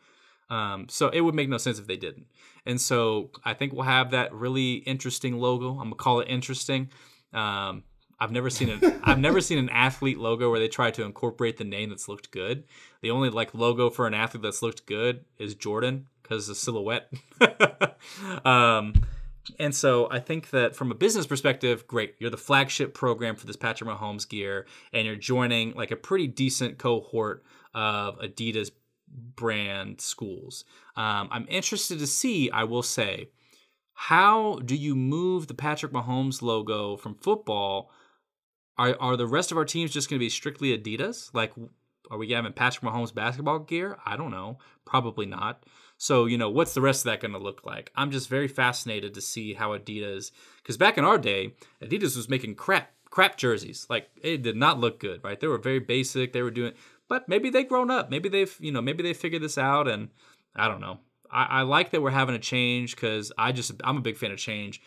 Um, so it would make no sense if they didn't. And so I think we'll have that really interesting logo. I'm gonna call it interesting. Um, I've never seen an I've never seen an athlete logo where they try to incorporate the name that's looked good. The only like logo for an athlete that's looked good is Jordan because the silhouette. um, and so I think that from a business perspective, great. You're the flagship program for this Patrick Mahomes gear, and you're joining like a pretty decent cohort of Adidas brand schools. Um, I'm interested to see, I will say, how do you move the Patrick Mahomes logo from football? Are, are the rest of our teams just going to be strictly Adidas? Like, are we having Patrick Mahomes basketball gear? I don't know. Probably not. So, you know, what's the rest of that going to look like? I'm just very fascinated to see how Adidas, because back in our day, Adidas was making crap, crap jerseys. Like, it did not look good, right? They were very basic. They were doing, but maybe they've grown up. Maybe they've, you know, maybe they figured this out. And I don't know. I, I like that we're having a change because I just, I'm a big fan of change.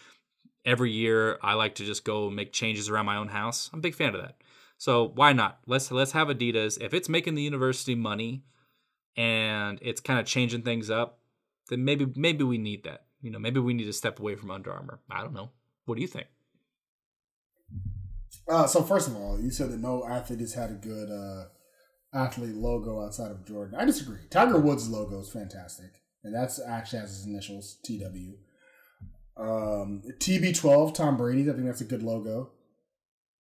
Every year, I like to just go make changes around my own house. I'm a big fan of that. So why not? Let's let's have Adidas. If it's making the university money, and it's kind of changing things up, then maybe maybe we need that. You know, maybe we need to step away from Under Armour. I don't know. What do you think? Uh, so first of all, you said that no athlete has had a good uh, athlete logo outside of Jordan. I disagree. Tiger Woods' logo is fantastic, and that's actually has his initials TW. Um, TB12, Tom Brady. I think that's a good logo.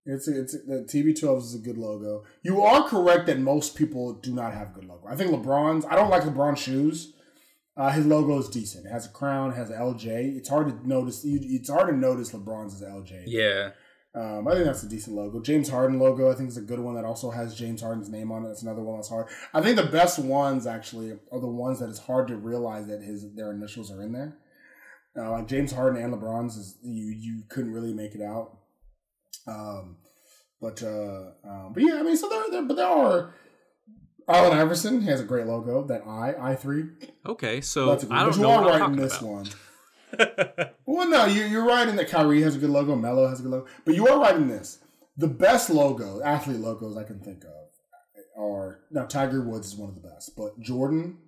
It's a, it's a, the TB12 is a good logo. You are correct that most people do not have good logo. I think LeBron's. I don't like LeBron's shoes. Uh, his logo is decent. It has a crown, has an LJ. It's hard to notice. It's hard to notice LeBron's as LJ. Yeah. Um, I think that's a decent logo. James Harden logo, I think is a good one that also has James Harden's name on it. That's another one that's hard. I think the best ones actually are the ones that it's hard to realize that his their initials are in there. Uh, like James Harden and LeBron's is you you couldn't really make it out. Um, but uh, um, but yeah, I mean, so there, there, but there are. Allen Iverson has a great logo. That I I three. Okay, so That's a good, I don't you know are what I'm right in this about. one. well, no, you, you're right in that Kyrie has a good logo. Melo has a good logo, but you are right in this. The best logo, athlete logos I can think of, are now Tiger Woods is one of the best, but Jordan,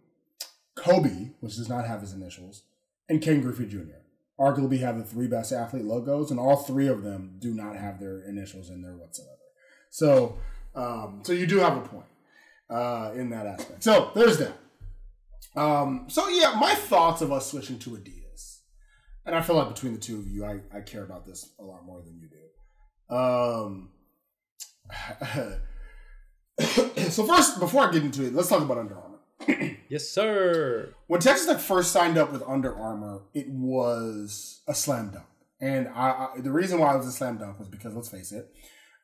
Kobe, which does not have his initials, and Ken Griffey Jr arguably have the three best athlete logos, and all three of them do not have their initials in there whatsoever. So, um, so you do have a point uh, in that aspect. So there's that. Um, so yeah, my thoughts of us switching to Adidas, and I feel like between the two of you, I, I care about this a lot more than you do. Um, so first, before I get into it, let's talk about Under Armour. yes, sir. When Texas Tech first signed up with Under Armour, it was a slam dunk. And I, I, the reason why it was a slam dunk was because, let's face it,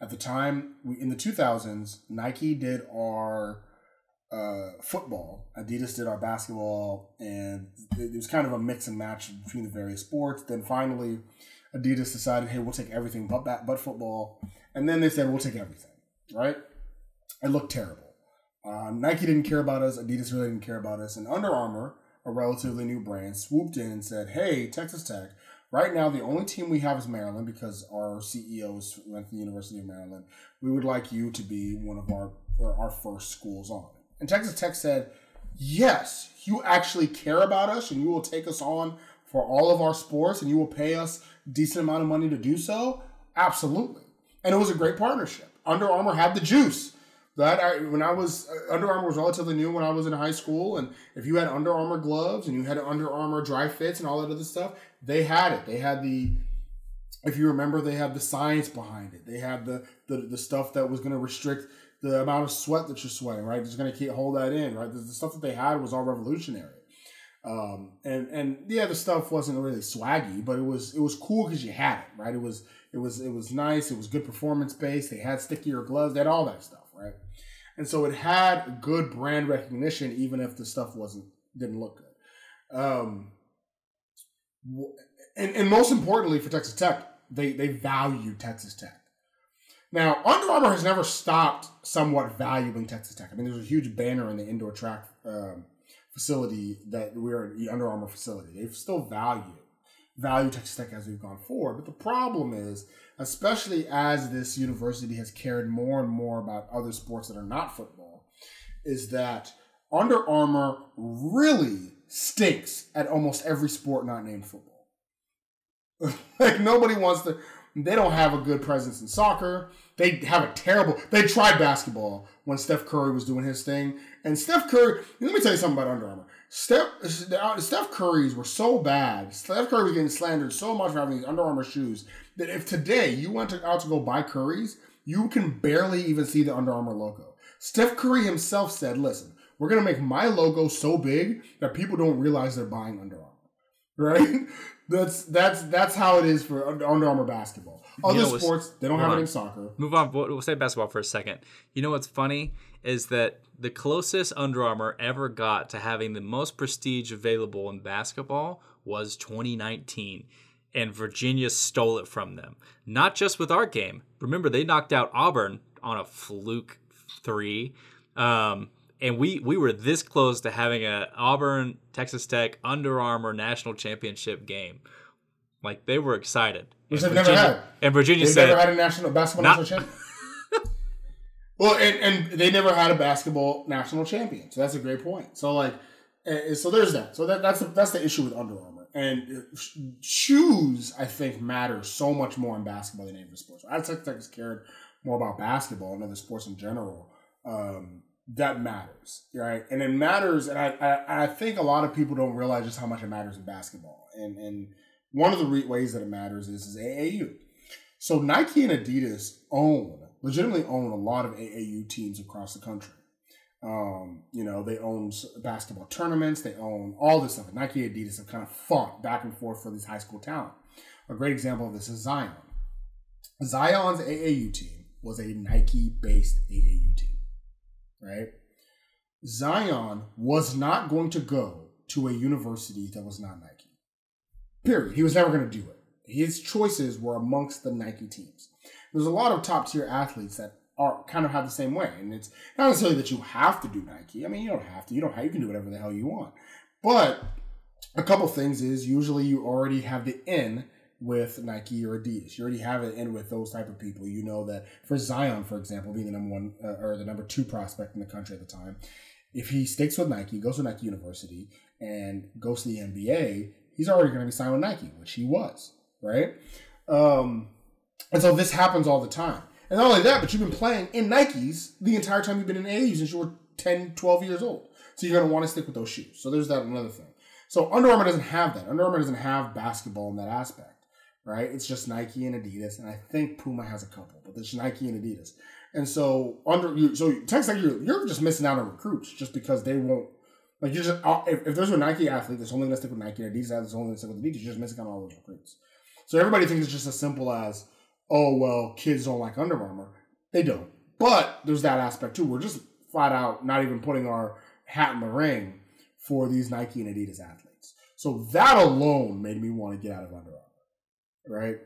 at the time, we, in the 2000s, Nike did our uh, football, Adidas did our basketball, and it, it was kind of a mix and match between the various sports. Then finally, Adidas decided, hey, we'll take everything but, but football. And then they said, we'll take everything, right? It looked terrible. Uh, Nike didn't care about us. Adidas really didn't care about us. And Under Armour, a relatively new brand, swooped in and said, "Hey, Texas Tech. Right now, the only team we have is Maryland because our CEOs went to the University of Maryland. We would like you to be one of our our first schools on." And Texas Tech said, "Yes, you actually care about us, and you will take us on for all of our sports, and you will pay us a decent amount of money to do so. Absolutely." And it was a great partnership. Under Armour had the juice that I, when I was uh, Under Armour was relatively new when I was in high school, and if you had Under Armour gloves and you had Under Armour dry fits and all that other stuff, they had it. They had the, if you remember, they had the science behind it. They had the the, the stuff that was going to restrict the amount of sweat that you're sweating. Right, it's going to keep hold that in. Right, the, the stuff that they had was all revolutionary. Um, and and yeah, the stuff wasn't really swaggy, but it was it was cool because you had it. Right, it was it was it was nice. It was good performance based. They had stickier gloves. They had all that stuff. Right. And so it had good brand recognition, even if the stuff wasn't didn't look good. Um, and, and most importantly for Texas Tech, they they value Texas Tech. Now, Under Armour has never stopped somewhat valuing Texas Tech. I mean, there's a huge banner in the indoor track um, facility that we're the Under Armour facility. They've still value value Texas Tech as we've gone forward. But the problem is, especially as this university has cared more and more about other sports that are not football, is that Under Armour really stinks at almost every sport not named football. like nobody wants to. They don't have a good presence in soccer. They have a terrible. They tried basketball when Steph Curry was doing his thing, and Steph Curry. Let me tell you something about Under Armour. Steph Steph Curry's were so bad. Steph Curry was getting slandered so much for having these Under Armour shoes that if today you went to, out to go buy Curry's, you can barely even see the Under Armour logo. Steph Curry himself said, "Listen, we're gonna make my logo so big that people don't realize they're buying Under Armour." Right? That's that's that's how it is for Under Armour basketball. Other know sports they don't have it on. in soccer. Move on. We'll, we'll say basketball for a second. You know what's funny is that the closest Under Armour ever got to having the most prestige available in basketball was 2019, and Virginia stole it from them. Not just with our game. Remember, they knocked out Auburn on a fluke three. Um, and we, we were this close to having a Auburn Texas Tech Under Armour national championship game. Like they were excited. Which And they've never had. And Virginia They've said, never had a national basketball Not- national champion. well, and, and they never had a basketball national champion. So that's a great point. So like, eh, so there's that. So that, that's the, that's the issue with Under Armour. And uh, shoes, I think, matter so much more in basketball than any other sports. I think Texas cared more about basketball and other sports in general. Um, that matters, right? And it matters, and I, I I think a lot of people don't realize just how much it matters in basketball. And and one of the re- ways that it matters is is AAU. So Nike and Adidas own, legitimately own a lot of AAU teams across the country. Um, you know, they own basketball tournaments, they own all this stuff. Nike Adidas have kind of fought back and forth for these high school talent. A great example of this is Zion. Zion's AAU team was a Nike based AAU team, right? Zion was not going to go to a university that was not Nike. Period. He was never going to do it. His choices were amongst the Nike teams. There's a lot of top tier athletes that are kind of have the same way, and it's not necessarily that you have to do Nike. I mean, you don't have to. You don't. Have, you can do whatever the hell you want. But a couple things is usually you already have the in with Nike or Adidas. You already have it in with those type of people. You know that for Zion, for example, being the number one uh, or the number two prospect in the country at the time, if he sticks with Nike, goes to Nike University, and goes to the NBA, he's already going to be signed with Nike, which he was, right? Um, and so this happens all the time. And not only that, but you've been playing in Nikes the entire time you've been in AAU since you were 10, 12 years old. So you're going to want to stick with those shoes. So there's that another thing. So Under Armour doesn't have that. Under Armour doesn't have basketball in that aspect, right? It's just Nike and Adidas, and I think Puma has a couple, but it's Nike and Adidas. And so under you, so Tech, you're, you're just missing out on recruits just because they won't. Like you're just uh, if, if there's a Nike athlete that's only to stick with Nike and Adidas that's only to stick with Adidas, you're just missing out on all those recruits. So everybody thinks it's just as simple as, oh well, kids don't like Under Armour. They don't. But there's that aspect too. We're just flat out not even putting our hat in the ring for these Nike and Adidas athletes. So that alone made me want to get out of Under Armour. Right?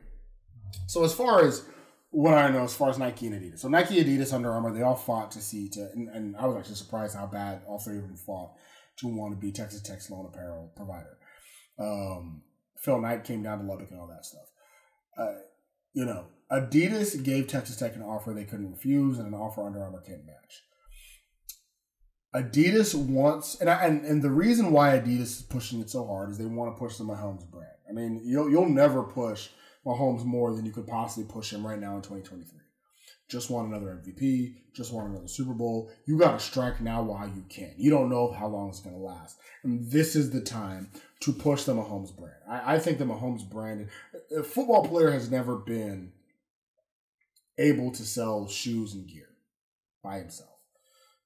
So as far as what I know, as far as Nike and Adidas. So Nike, Adidas, Under Armour, they all fought to see to and, and I was actually surprised how bad all three of them fought to want to be Texas Tech's lone apparel provider. Um, Phil Knight came down to Lubbock and all that stuff. Uh, you know, Adidas gave Texas Tech an offer they couldn't refuse, and an offer Under Armour can't match. Adidas wants, and I, and and the reason why Adidas is pushing it so hard is they want to push the Mahomes brand. I mean, you'll you'll never push Mahomes more than you could possibly push him right now in 2023. Just want another MVP, just want another Super Bowl. You got to strike now while you can. You don't know how long it's going to last, and this is the time to push the Mahomes brand. I, I think the Mahomes brand, a football player has never been able to sell shoes and gear by himself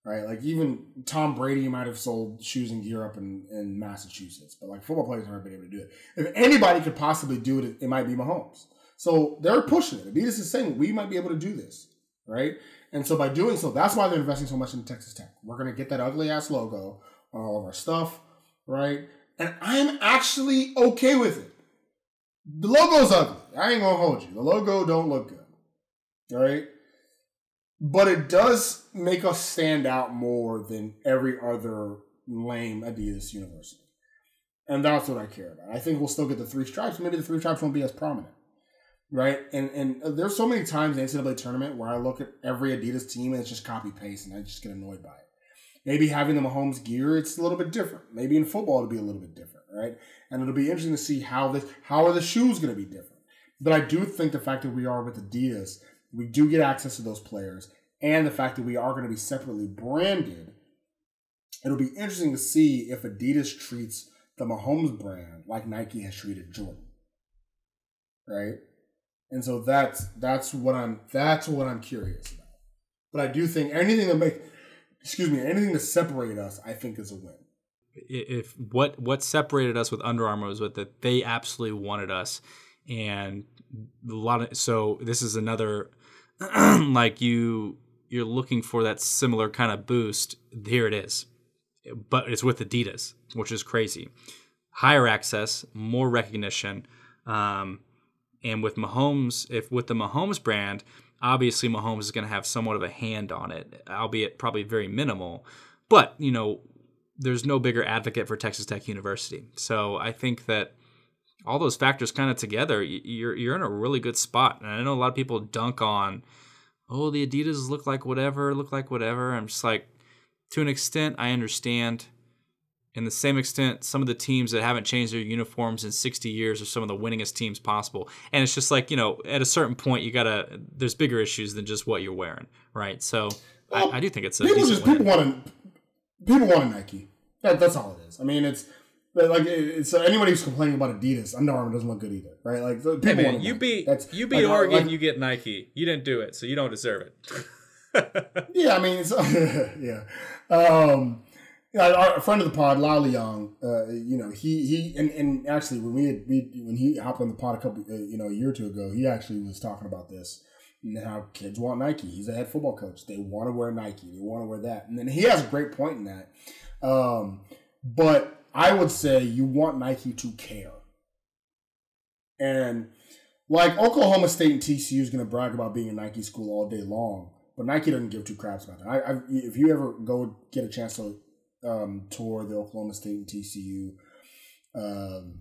right? Like even Tom Brady might have sold shoes and gear up in, in Massachusetts, but like football players never been able to do it. If anybody could possibly do it, it might be Mahomes. So they're pushing it. Adidas is saying we might be able to do this, right? And so by doing so, that's why they're investing so much in Texas Tech. We're gonna get that ugly ass logo on all of our stuff, right? And I'm actually okay with it. The logo's ugly. I ain't gonna hold you. The logo don't look good, right? but it does make us stand out more than every other lame Adidas university. And that's what I care about. I think we'll still get the three stripes. Maybe the three stripes won't be as prominent. Right? And and there's so many times in the NCAA tournament where I look at every Adidas team and it's just copy paste and I just get annoyed by it. Maybe having the Mahomes gear, it's a little bit different. Maybe in football, it'll be a little bit different, right? And it'll be interesting to see how this, how are the shoes going to be different. But I do think the fact that we are with Adidas, we do get access to those players, and the fact that we are going to be separately branded, it'll be interesting to see if Adidas treats the Mahomes brand like Nike has treated Jordan. Right? And so that's that's what I'm that's what I'm curious about. But I do think anything that make excuse me, anything to separate us, I think is a win. If what what separated us with Under Armour was that they absolutely wanted us, and a lot of so this is another like you you're looking for that similar kind of boost. Here it is, but it's with Adidas, which is crazy. Higher access, more recognition, um, and with Mahomes, if with the Mahomes brand, obviously Mahomes is going to have somewhat of a hand on it, albeit probably very minimal. But you know, there's no bigger advocate for Texas Tech University. So I think that all those factors kind of together, you're you're in a really good spot. And I know a lot of people dunk on, oh, the Adidas look like whatever, look like whatever. I'm just like, to an extent, I understand. In the same extent, some of the teams that haven't changed their uniforms in 60 years are some of the winningest teams possible. And it's just like, you know, at a certain point, you gotta, there's bigger issues than just what you're wearing, right? So well, I, I, do think it's a people just, people want to, people want a Nike. That, that's all it is. I mean, it's, like it's uh, anybody who's complaining about Adidas, Under Armour doesn't look good either, right? Like people hey man, you beat That's, you beat like, Oregon, like, you get Nike. You didn't do it, so you don't deserve it. yeah, I mean, it's, yeah. Um, yeah, our, a friend of the pod, Lally Young, uh, you know, he he and, and actually when we had we, when he hopped on the pod a couple, uh, you know, a year or two ago, he actually was talking about this and how kids want Nike. He's a head football coach. They want to wear Nike. They want to wear that, and then he has a great point in that. Um, but I would say you want Nike to care, and like Oklahoma State and TCU is going to brag about being a Nike school all day long, but Nike doesn't give two craps about that. I, I, if you ever go get a chance to um, tour the Oklahoma State and TCU um,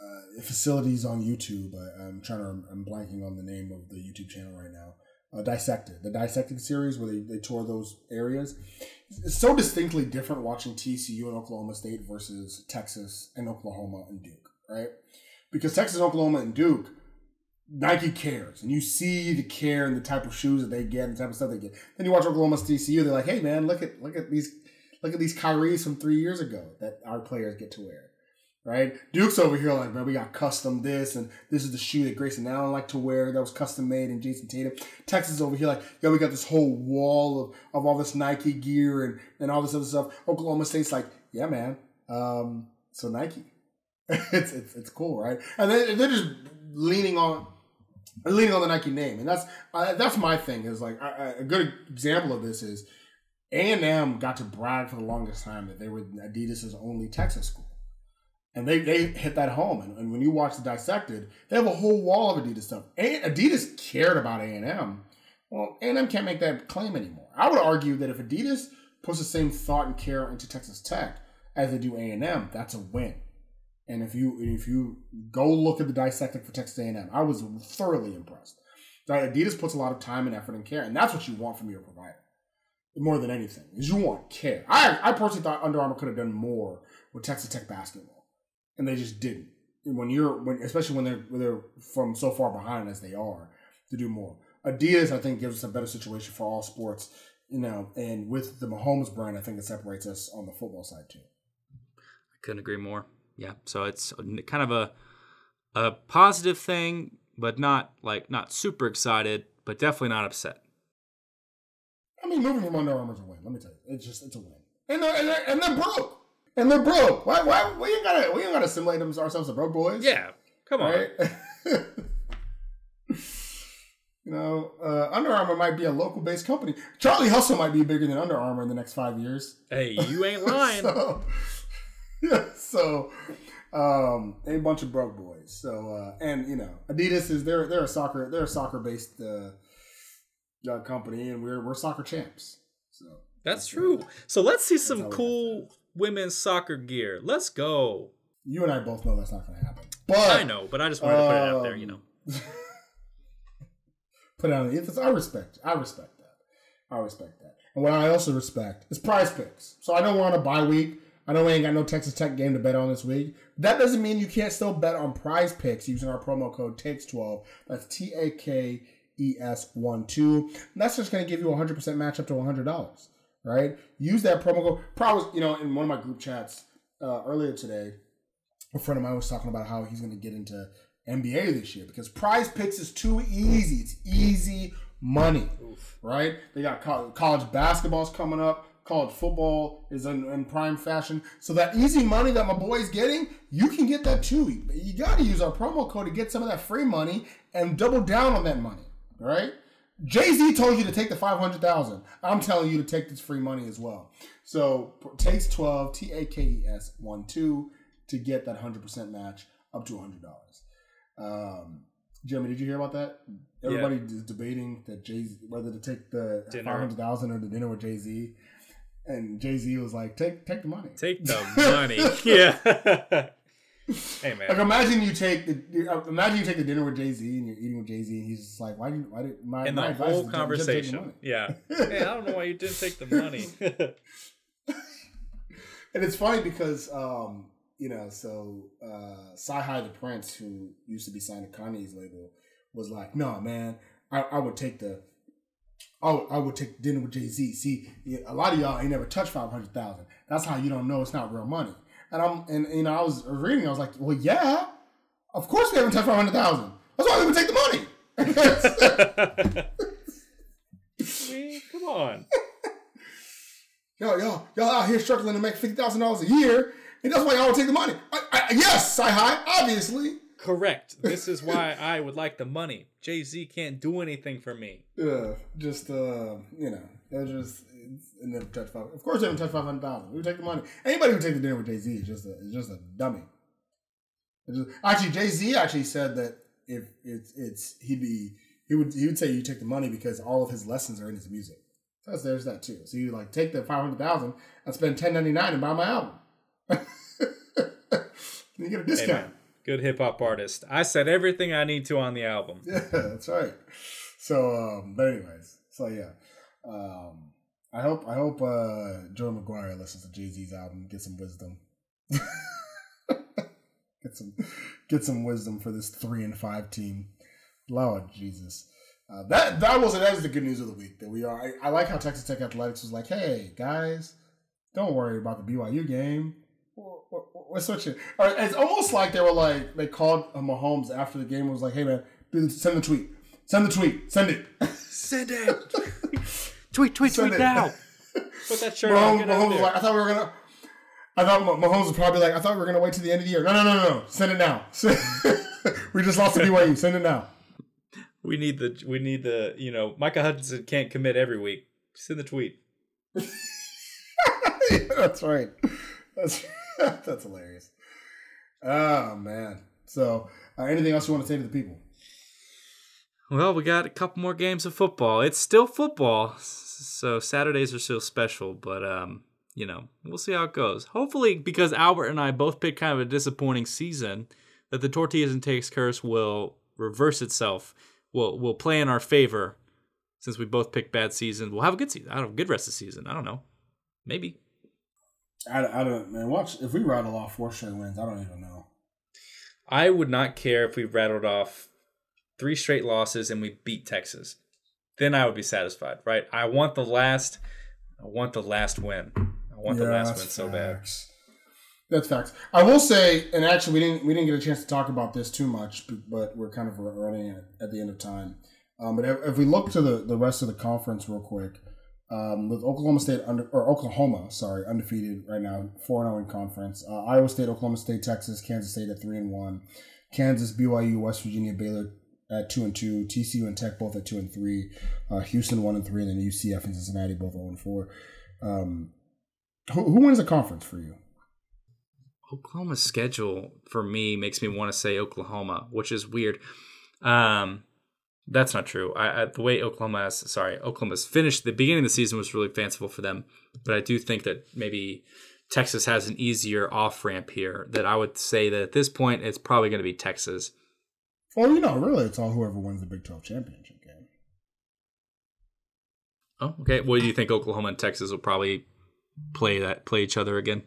uh, facilities on YouTube. I, am trying to, I'm blanking on the name of the YouTube channel right now. Uh, Dissected, the Dissected series where they, they tour those areas. It's so distinctly different watching TCU and Oklahoma State versus Texas and Oklahoma and Duke, right? Because Texas, Oklahoma, and Duke, Nike cares, and you see the care and the type of shoes that they get and the type of stuff they get. Then you watch Oklahoma TCU, they're like, "Hey man, look at look at these Look at these Kyries from three years ago that our players get to wear. Right? Duke's over here like, man, we got custom this, and this is the shoe that Grayson Allen like to wear that was custom made and Jayson Tatum. Texas over here like, yo, we got this whole wall of, of all this Nike gear and, and all this other stuff. Oklahoma State's like, yeah, man. Um, so Nike. it's, it's it's cool, right? And they, they're just leaning on leaning on the Nike name, and that's uh, that's my thing. Is like I, a good example of this is a&M got to brag for the longest time that they were Adidas's only Texas school. And they, they hit that home. And, and when you watch the Dissected, they have a whole wall of Adidas stuff. And Adidas cared about A&M. Well, A&M can't make that claim anymore. I would argue that if Adidas puts the same thought and care into Texas Tech as they do A&M, that's a win. And if you if you go look at the dissected for Texas A&M, I was thoroughly impressed. Adidas puts a lot of time and effort and care, and that's what you want from your provider more than anything is you want care. I I personally thought Under Armour could have done more with Texas Tech basketball, and they just didn't. When you're when especially when they're when they're from so far behind as they are to do more. Adidas I think gives us a better situation for all sports, you know, and with the Mahomes brand, I think it separates us on the football side too. I couldn't agree more. Yeah, so it's kind of a a positive thing, but not like not super excited, but definitely not upset. I mean, moving from Under Armour is a win. Let me tell you, it's just it's a win. And they're, and they're, and they're broke. And they're broke. Why? Why? We ain't gotta we ain't gotta assimilate them, ourselves to broke boys. Yeah, come on. Right? you know, uh, Under Armour might be a local based company. Charlie Hustle might be bigger than Under Armour in the next five years. Hey, you ain't lying. so, yeah, so um, a bunch of broke boys. So uh, and you know, Adidas is they're they're a soccer they're a soccer based. Uh, uh, company, and we're we're soccer champs. So that's, true. So let's see some cool women's soccer gear. Let's go. You and I both know that's not going to happen. But I know, but I just wanted um, to put it out there. You know, put it on. the It's, I respect. I respect that. I respect that. And what I also respect is PrizePicks. So I know we're on a bye week. I know we ain't got no Texas Tech game to bet on this week. That doesn't mean you can't still bet on PrizePicks using our promo code TAKES12. That's T A K E S 1 2. That's just going to give you a 100% match up to $100, right? Use that promo code. Probably, you know, in one of my group chats uh, earlier today, a friend of mine was talking about how he's going to get into NBA this year because PrizePicks is too easy. It's easy money, right? They got co- college basketball's coming up. College football is in, in prime fashion. So that easy money that my boy's getting, you can get that too. You got to use our promo code to get some of that free money and double down on that money, right? Jay Z told you to take the five hundred thousand. I'm telling you to take this free money as well. So takes twelve T A K E S one two to get that hundred percent match up to hundred dollars. Um, Jeramey, did you hear about that? Everybody is debating that Jay Z whether to take the five hundred thousand or the dinner with Jay Z, and Jay Z was like, "Take take the money." Take the money. yeah. hey man, Like imagine you take the uh, imagine you take the dinner with Jay Z and you're eating with Jay Z and he's just like, why did why did my In the advice whole is just- just take the conversation. Yeah. Hey, I don't know why you didn't take the money. And it's funny because um, you know, so uh CyHi the Prynce, who used to be signed to Kanye's label, was like, "No, man, I, I would take the, I would, I would take dinner with Jay Z. See, a lot of y'all ain't never touched five hundred thousand. That's how you don't know it's not real money." And I'm, and you know, I was reading, I was like, "Well, yeah, of course we haven't touched five hundred thousand. That's why we would take the money." Come on. y'all, y'all, y'all out here struggling to make fifty thousand dollars a year, and that's why y'all would take the money. I, I, yes, CyHi, obviously. Correct. This is why I would like the money. Jay Z can't do anything for me. Yeah, just uh, you know, they're just it never touch five. Of course, they haven't touched five hundred thousand. We would take the money. Anybody who take the dinner with Jay Z is just a is just a dummy. Just- actually, Jay Z actually said that if it's it's he'd be he would he would say you take the money because all of his lessons are in his music. So that's- there's that too. So you like take the five hundred thousand and spend ten ninety nine and buy my album. you get a discount. Good hip hop artist. I said everything I need to on the album. Yeah, that's right. So, um, but anyways, so yeah, um, I hope I hope uh, Joe McGuire listens to Jay Z's album, get some wisdom, get some get some wisdom for this three and five team. Lord Jesus, uh, that that was it. that is the good news of the week that we are. I, I like how Texas Tech athletics was like, hey guys, don't worry about the BYU game. We're, we're, we're switching. Or It's almost like they were like they called uh, Mahomes after the game and was like, "Hey man, send the tweet, send the tweet, send it." Send it. tweet, tweet, Send tweet it. now. Put that shirt on. Mahomes, out Mahomes was like, "I thought we were gonna." I thought Mahomes was probably like, "I thought we were gonna wait till the end of the year." No, no, no, no. Send it now. we just lost to BYU. Send it now. We need the we need the you know Micah Hutchinson can't commit every week. Send the tweet. that's right. That's that's hilarious. Oh man. So, uh, anything else you want to say to the people? Well, we got a couple more games of football. It's still football, so Saturdays are still special. But um, you know, we'll see how it goes. Hopefully, because Albert and I both picked kind of a disappointing season, that the tortillas and takes curse will reverse itself. Will will play in our favor, since we both picked bad season. We'll have a good season. I don't know, good rest of the season. I don't know, maybe. I, I don't man. Watch if we rattle off four straight wins. I don't even know. I would not care if we rattled off three straight losses and we beat Texas. Then I would be satisfied, right? I want the last I want the last win. I want the last win so bad. That's facts. I will say, and actually, we didn't we didn't get a chance to talk about this too much, but we're kind of running at, at the end of time. Um, but if, if we look to the, the rest of the conference real quick, um, with Oklahoma State under or Oklahoma, sorry, undefeated right now, four zero in conference. Uh, Iowa State, Oklahoma State, Texas, Kansas State at three and one, Kansas, BYU, West Virginia, Baylor at two and two, TCU and Tech both at two and three, uh, Houston one and three, and then UCF and Cincinnati both zero and four. Um, who, who wins the conference for you? Oklahoma's schedule for me makes me want to say Oklahoma, which is weird. Um, that's not true. I, I, the way Oklahoma has, sorry, Oklahoma's finished the beginning of the season was really fanciful for them, but I do think that maybe Texas has an easier off ramp here. That I would say that at this point it's probably going to be Texas. Well, you know, really, it's all whoever wins the Big Twelve championship game. Oh, okay. Well, do you think Oklahoma and Texas will probably play that play each other again?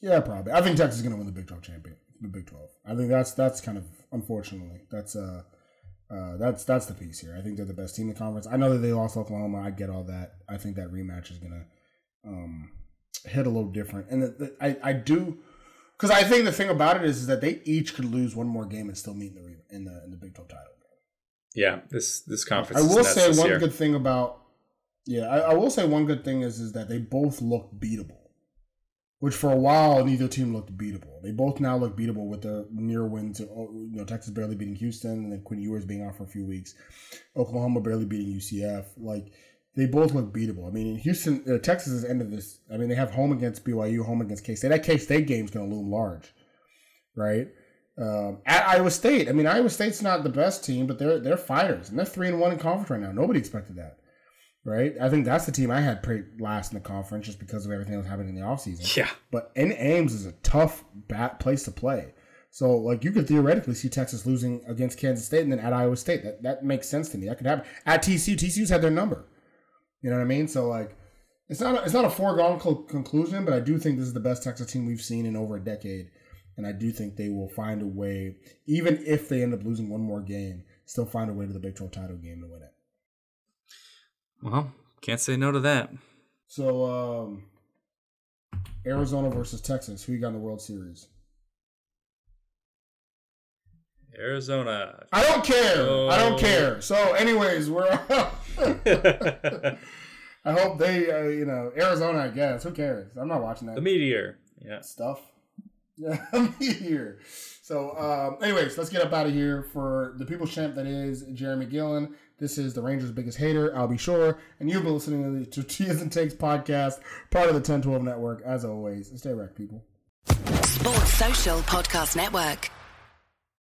Yeah, probably. I think Texas is going to win the Big 12 champion, the Big 12. I think that's that's kind of unfortunately that's uh, uh that's that's the piece here. I think they're the best team in the conference. I know that they lost Oklahoma. I get all that. I think that rematch is going to um, hit a little different, and the, the, I I do because I think the thing about it is, is that they each could lose one more game and still meet in the in the in the Big 12 title. Yeah, this this conference. I will say one year. good thing about yeah, I, I will say one good thing is is that they both look beatable. Which for a while neither team looked beatable. They both now look beatable with their near wins. Oh, you know, Texas barely beating Houston, and then Quinn Ewers being out for a few weeks. Oklahoma barely beating UCF. Like they both look beatable. I mean, Houston, uh, Texas is end of this. I mean, they have home against BYU, home against K State. That K State game's going to loom large, right? Um, at Iowa State, I mean, Iowa State's not the best team, but they're they're fighters, and they're three and one in conference right now. Nobody expected that, right? I think that's the team I had pretty last in the conference just because of everything that was happening in the offseason. Yeah. But in Ames is a tough bat place to play. So like you could theoretically see Texas losing against Kansas State and then at Iowa State. That that makes sense to me. That could happen. At TCU, TCU's had their number. You know what I mean? So like it's not a, it's not a foregone co- conclusion, but I do think this is the best Texas team we've seen in over a decade. And I do think they will find a way, even if they end up losing one more game, still find a way to the Big 12 title game to win it. Well, can't say no to that. So, um, Arizona versus Texas. Who you got in the World Series? Arizona. I don't care. I Oh. don't care. So, anyways, we're. I hope they, uh, you know, Arizona. I guess. Who cares? I'm not watching that The meteor. Yeah. stuff. Yeah, I'm here. So, um, anyways, let's get up out of here for the people's champ that is Jeramey Gillen. This is the Rangers' biggest hater, I'll be sure. And you've been listening to the Tortillas and Takes podcast, part of the 1012 network. As always, stay wrecked, people. Sports Social Podcast Network.